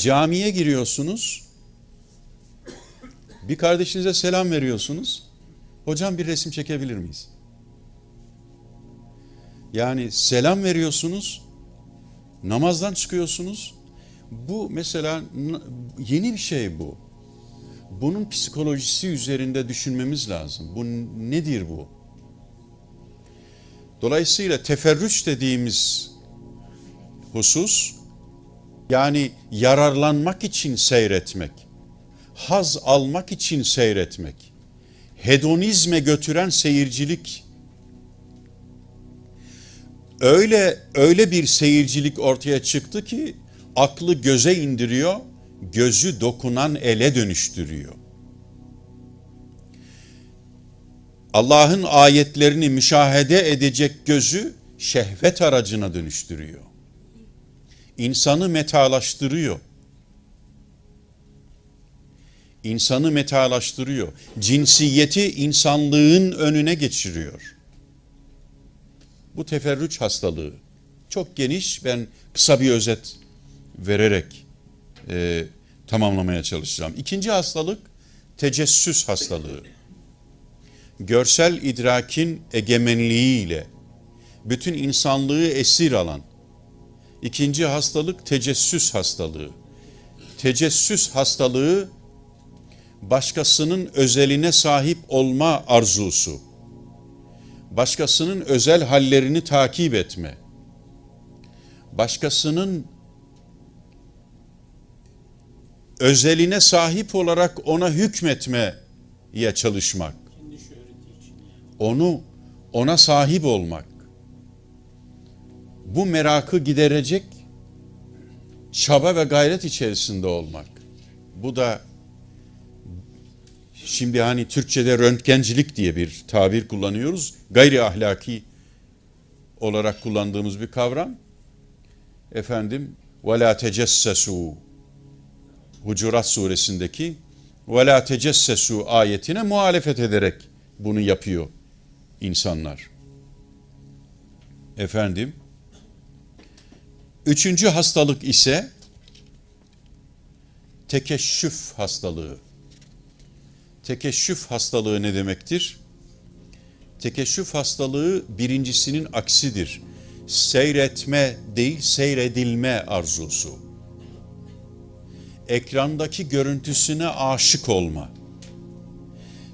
Camiye giriyorsunuz. Bir kardeşinize selam veriyorsunuz. Hocam bir resim çekebilir miyiz? Yani selam veriyorsunuz. Namazdan çıkıyorsunuz. Bu mesela yeni bir şey bu. Bunun psikolojisi üzerinde düşünmemiz lazım. Bu nedir bu? Dolayısıyla teferrüç dediğimiz husus yani yararlanmak için seyretmek, haz almak için seyretmek, hedonizme götüren seyircilik öyle öyle bir seyircilik ortaya çıktı ki aklı göze indiriyor, gözü dokunan ele dönüştürüyor. Allah'ın ayetlerini müşahede edecek gözü şehvet aracına dönüştürüyor. İnsanı metalaştırıyor. İnsanı metalaştırıyor. Cinsiyeti insanlığın önüne geçiriyor. Bu teferrüç hastalığı. Çok geniş ben kısa bir özet vererek e, tamamlamaya çalışacağım. İkinci hastalık tecessüs hastalığı. Görsel idrakin egemenliğiyle bütün insanlığı esir alan. İkinci hastalık tecessüs hastalığı. Tecessüs hastalığı başkasının özeline sahip olma arzusu. Başkasının özel hallerini takip etme. Başkasının özeline sahip olarak ona hükmetmeye çalışmak. Onu ona sahip olmak bu merakı giderecek çaba ve gayret içerisinde olmak. Bu da şimdi hani Türkçe'de röntgencilik diye bir tabir kullanıyoruz. Gayri ahlaki olarak kullandığımız bir kavram. Efendim ve la tecessesu Hucurat suresindeki ve la tecessesu ayetine muhalefet ederek bunu yapıyor insanlar. Efendim üçüncü hastalık ise tekeşşüf hastalığı. Tekeşşüf hastalığı ne demektir? Tekeşşüf hastalığı birincisinin aksidir. Seyretme değil, seyredilme arzusu ekrandaki görüntüsüne aşık olma,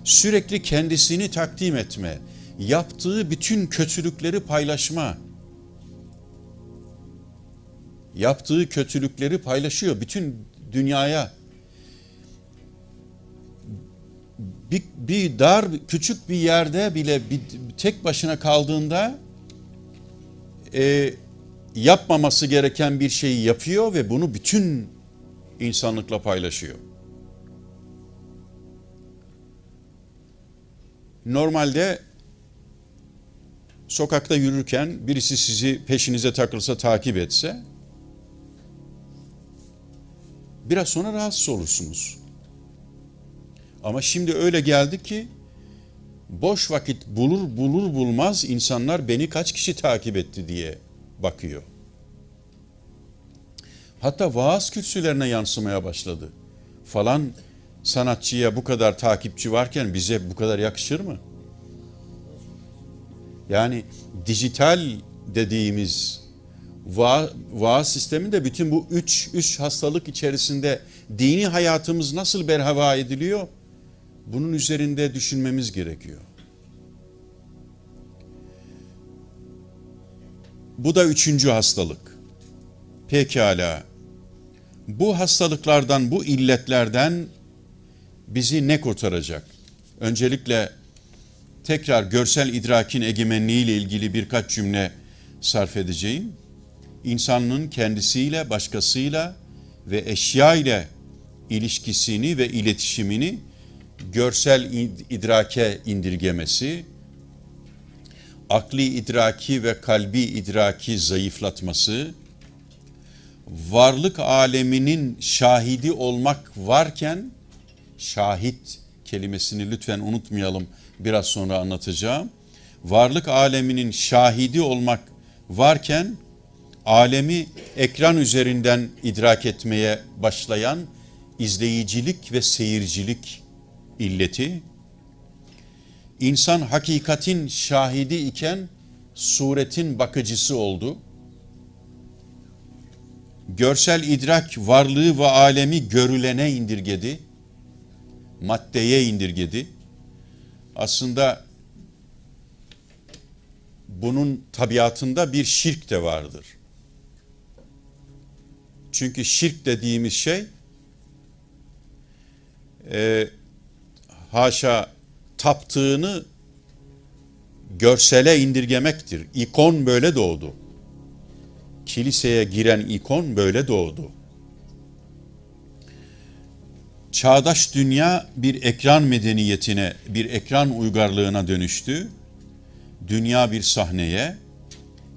sürekli kendisini takdim etme, yaptığı bütün kötülükleri paylaşma, yaptığı kötülükleri paylaşıyor bütün dünyaya. Bir, bir dar, küçük bir yerde bile bir, tek başına kaldığında e, yapmaması gereken bir şeyi yapıyor ve bunu bütün insanlıkla paylaşıyor. Normalde sokakta yürürken birisi sizi peşinize takılsa takip etse biraz sonra rahatsız olursunuz. Ama şimdi öyle geldi ki boş vakit bulur bulur bulmaz insanlar beni kaç kişi takip etti diye bakıyor. Hatta vaaz kürsülerine yansımaya başladı. Falan sanatçıya bu kadar takipçi varken bize bu kadar yakışır mı? Yani dijital dediğimiz va vaaz sisteminde bütün bu üç, üç hastalık içerisinde dini hayatımız nasıl berhava ediliyor? Bunun üzerinde düşünmemiz gerekiyor. Bu da üçüncü hastalık. Pekala bu hastalıklardan, bu illetlerden bizi ne kurtaracak? Öncelikle tekrar görsel idrakin egemenliği ile ilgili birkaç cümle sarf edeceğim. İnsanın kendisiyle, başkasıyla ve eşya ile ilişkisini ve iletişimini görsel idrake indirgemesi, akli idraki ve kalbi idraki zayıflatması, varlık aleminin şahidi olmak varken şahit kelimesini lütfen unutmayalım biraz sonra anlatacağım. Varlık aleminin şahidi olmak varken alemi ekran üzerinden idrak etmeye başlayan izleyicilik ve seyircilik illeti, insan hakikatin şahidi iken suretin bakıcısı oldu. Görsel idrak varlığı ve alemi görülene indirgedi, maddeye indirgedi. Aslında bunun tabiatında bir şirk de vardır. Çünkü şirk dediğimiz şey e, haşa taptığını görsele indirgemektir. İkon böyle doğdu. Kiliseye giren ikon böyle doğdu. Çağdaş dünya bir ekran medeniyetine, bir ekran uygarlığına dönüştü. Dünya bir sahneye,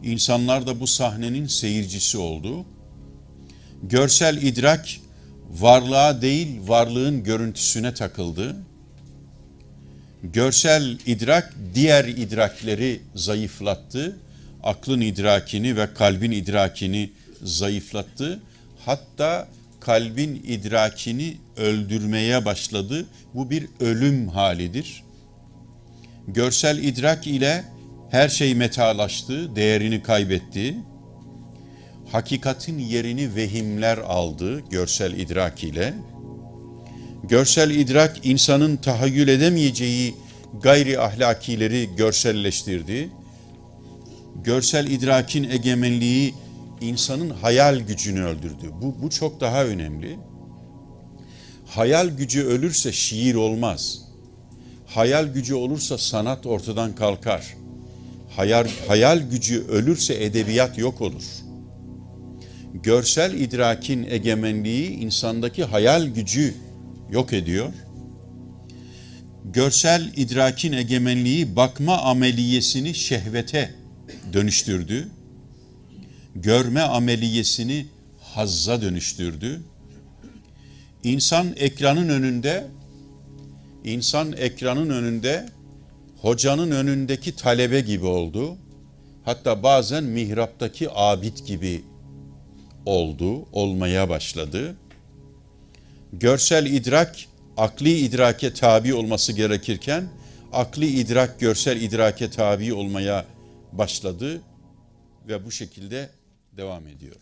insanlar da bu sahnenin seyircisi oldu. Görsel idrak varlığa değil varlığın görüntüsüne takıldı. Görsel idrak diğer idrakleri zayıflattı. Aklın idrakini ve kalbin idrakini zayıflattı. Hatta kalbin idrakini öldürmeye başladı. Bu bir ölüm halidir. Görsel idrak ile her şey metalaştı, değerini kaybetti. Hakikatin yerini vehimler aldı görsel idrak ile. Görsel idrak insanın tahayyül edemeyeceği gayri ahlakileri görselleştirdi. Görsel idrakin egemenliği insanın hayal gücünü öldürdü. Bu, bu çok daha önemli. Hayal gücü ölürse şiir olmaz. Hayal gücü olursa sanat ortadan kalkar. Hayal, hayal gücü ölürse edebiyat yok olur. Görsel idrakin egemenliği insandaki hayal gücü yok ediyor. Görsel idrakin egemenliği bakma ameliyesini şehvete dönüştürdü. Görme ameliyesini hazza dönüştürdü. İnsan ekranın önünde insan ekranın önünde hocanın önündeki talebe gibi oldu. Hatta bazen mihraptaki abid gibi oldu, olmaya başladı. Görsel idrak akli idrake tabi olması gerekirken akli idrak görsel idrake tabi olmaya başladı ve bu şekilde devam ediyor.